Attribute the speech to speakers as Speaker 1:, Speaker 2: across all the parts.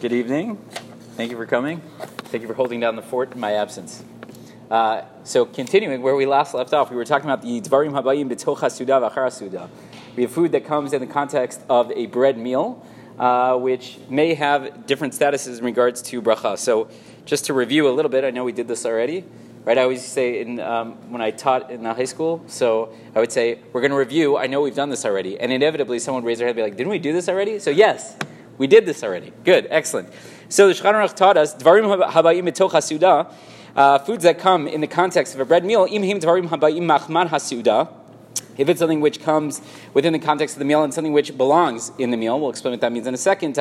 Speaker 1: Good evening. Thank you for coming. Thank you for holding down the fort in my absence. Uh, so, continuing where we last left off, we were talking about the Dvarim Habayim B'tocha Suda V'achara Suda. We have food that comes in the context of a bread meal, uh, which may have different statuses in regards to bracha. So, just to review a little bit, I know we did this already. Right, I always say in, um, when I taught in the high school, so I would say, we're going to review. I know we've done this already. And inevitably, someone would raise their hand and be like, didn't we do this already? So, yes, we did this already. Good, excellent. So the Shulchan Aruch taught us dvarim habayim mitoch hasuda, uh, foods that come in the context of a bread meal. Im him dvarim habayim machman hasuda. If it's something which comes within the context of the meal and something which belongs in the meal, we'll explain what that means in a second.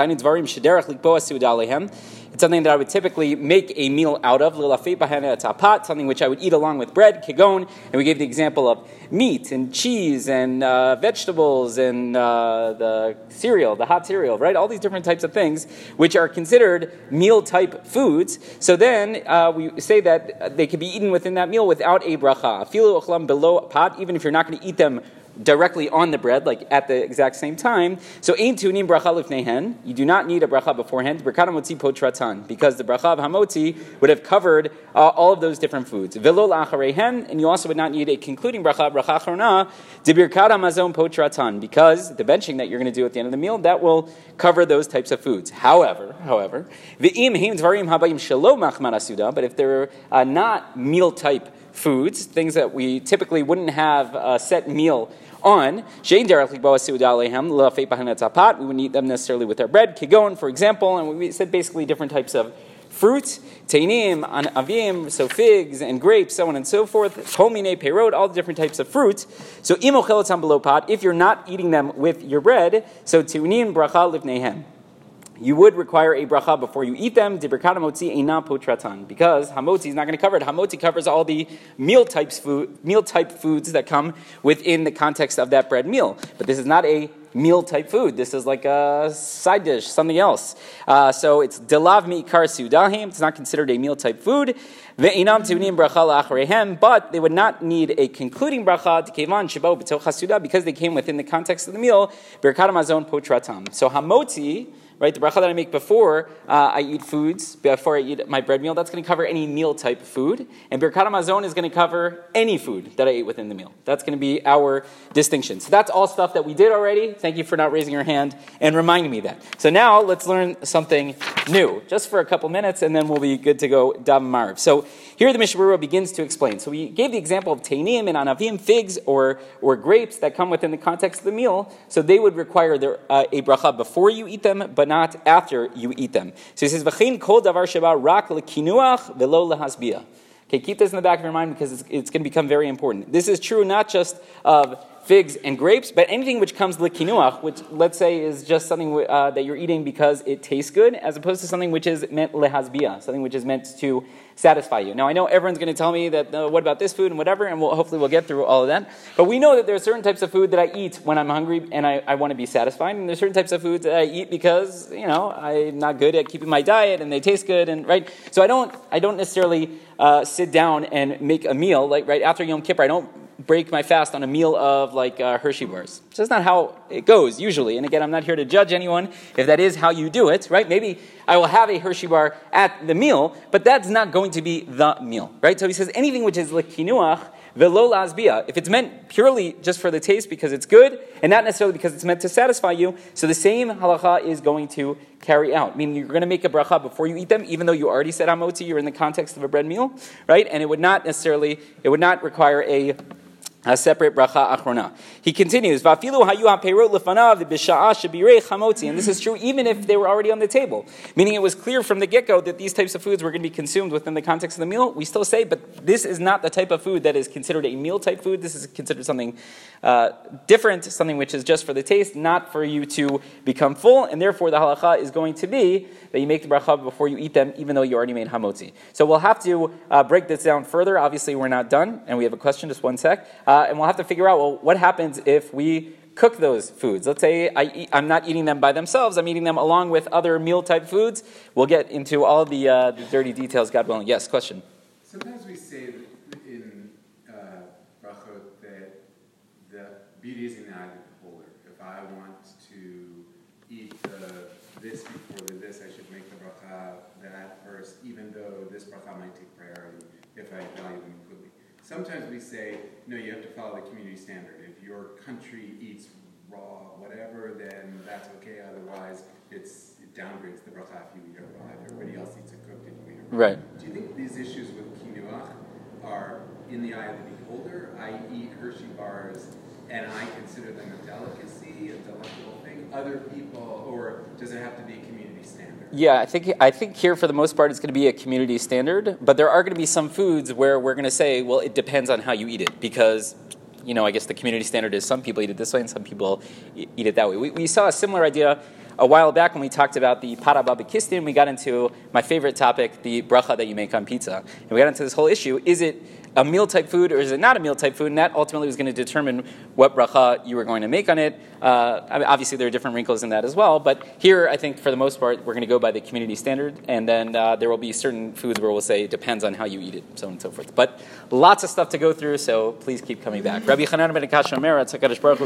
Speaker 1: It's something that I would typically make a meal out of, tapat, something which I would eat along with bread, kigon, and we gave the example of meat and cheese and uh, vegetables and uh, the cereal, the hot cereal, right? All these different types of things which are considered meal type foods. So then uh, we say that they can be eaten within that meal without a bracha. Filu below a pot, even if you're not going to eat them directly on the bread, like at the exact same time. So ein tunim bracha lifnehen. You do not need a bracha beforehand. Berkata motzi potratan, because the bracha of hamotzi would have covered uh, all of those different foods. Velo lacharehen, and you also would not need a concluding bracha bracha achrona debirkata mazon potratan, because the benching that you're going to do at the end of the meal that will cover those types of foods. However, however, v'im heim dvarim habayim shalom machman but if they're uh, not meal type foods, things that we typically wouldn't have a set meal on. We wouldn't eat them necessarily with our bread. Kigon, for example, and we said basically different types of fruit, tainim, avim, so figs and grapes, so on and so forth, kolmine, perot, all the different types of fruit. So imochelotam below pot, if you're not eating them with your bread, so tunin bracha livnehem you would require a bracha before you eat them. Because hamotzi is not going to cover it. Hamotzi covers all the meal types food, meal type foods that come within the context of that bread meal. But this is not a meal type food. This is like a side dish, something else. Uh, so it's delav mi'ikar sudahim. It's not considered a meal type food. But they would not need a concluding bracha to because they came within the context of the meal. Potratam. So hamotzi right? The bracha that I make before uh, I eat foods, before I eat my bread meal, that's going to cover any meal type food. And Birkat Hamazon is going to cover any food that I ate within the meal. That's going to be our distinction. So that's all stuff that we did already. Thank you for not raising your hand and reminding me that. So now let's learn something new, just for a couple minutes, and then we'll be good to go Dav Marv. So here the Mishnah begins to explain. So we gave the example of Tainim and Anavim, figs or, or grapes that come within the context of the meal. So they would require their, uh, a bracha before you eat them, but not after you eat them. So he says, "V'chein kol davar sheba rak lekinuach velo lehasbia." Okay, keep this in the back of your mind because it's, it's going to become very important. This is true not just of figs and grapes, but anything which comes likinuach, which let's say is just something uh, that you're eating because it tastes good, as opposed to something which is meant lehasbia, something which is meant to satisfy you. Now I know everyone's going to tell me that uh, what about this food and whatever, and we'll, hopefully we'll get through all of that. But we know that there are certain types of food that I eat when I'm hungry and I, I want to be satisfied, and there's certain types of foods that I eat because you know I'm not good at keeping my diet and they taste good, and right. So I don't I don't necessarily uh, sit down and make a meal like right after Yom Kippur. I don't break my fast on a meal of like uh, Hershey bars. So that's not how it goes usually. And again, I'm not here to judge anyone if that is how you do it, right? Maybe I will have a Hershey bar at the meal, but that's not going to be the meal, right? So he says anything which is lekinuach velo lasbia, if it's meant purely just for the taste because it's good and not necessarily because it's meant to satisfy you, so the same halacha is going to carry out. Meaning you're going to make a bracha before you eat them, even though you already said hamotzi, you're in the context of a bread meal, right? And it would not necessarily, it would not require a a separate bracha achrona. He continues, "Vafilu hayu haperot lefanav b'sha'a chamotzi," and this is true even if they were already on the table, meaning it was clear from the get-go that these types of foods were going to be consumed within the context of the meal. We still say, but this is not the type of food that is considered a meal-type food. This is considered something uh, different, something which is just for the taste, not for you to become full, and therefore the halacha is going to be that you make the bracha before you eat them, even though you already made hamotzi. So we'll have to uh, break this down further. Obviously, we're not done, and we have a question. Just one sec, uh, and we'll have to figure out well, what happens if we cook those foods. Let's say I am not eating them by themselves, I'm eating them along with other meal type foods. We'll get into all the, uh, the dirty details, God willing. Yes, question.
Speaker 2: Sometimes we say in uh, that the beauty is in the eye of the beholder. If I want to eat the, this before the this, I should make the bracha that first, even though this bracha might take priority if I value them equally. Sometimes we say, no, you have to follow the community standard. If your country eats raw whatever, then that's okay. Otherwise, it's, it downgrades the bracha if you eat it raw. If everybody else eats it cooked, and you eat it raw.
Speaker 1: Right.
Speaker 2: Do you think these issues with kinuach are in the eye of the beholder? I eat Hershey bars and I consider them a delicacy, delectable thing. Other people, or does it have to be community standard?
Speaker 1: Yeah, I think I think here for the most part it's going to be a community standard, but there are going to be some foods where we're going to say, well, it depends on how you eat it because you know, I guess the community standard is some people eat it this way and some people eat it that way. We, we saw a similar idea a while back when we talked about the pas haba'ah b'kisnin. We got into my favorite topic, the bracha that you make on pizza. And we got into this whole issue is it a meal type food or is it not a meal type food? And that ultimately was going to determine what bracha you were going to make on it. Uh, I mean, obviously, there are different wrinkles in that as well. But here, I think for the most part, we're going to go by the community standard. And then uh, there will be certain foods where we'll say it depends on how you eat it, so on and so forth. But lots of stuff to go through, so please keep coming back. Rabbi Chananya ben Akashya Omer,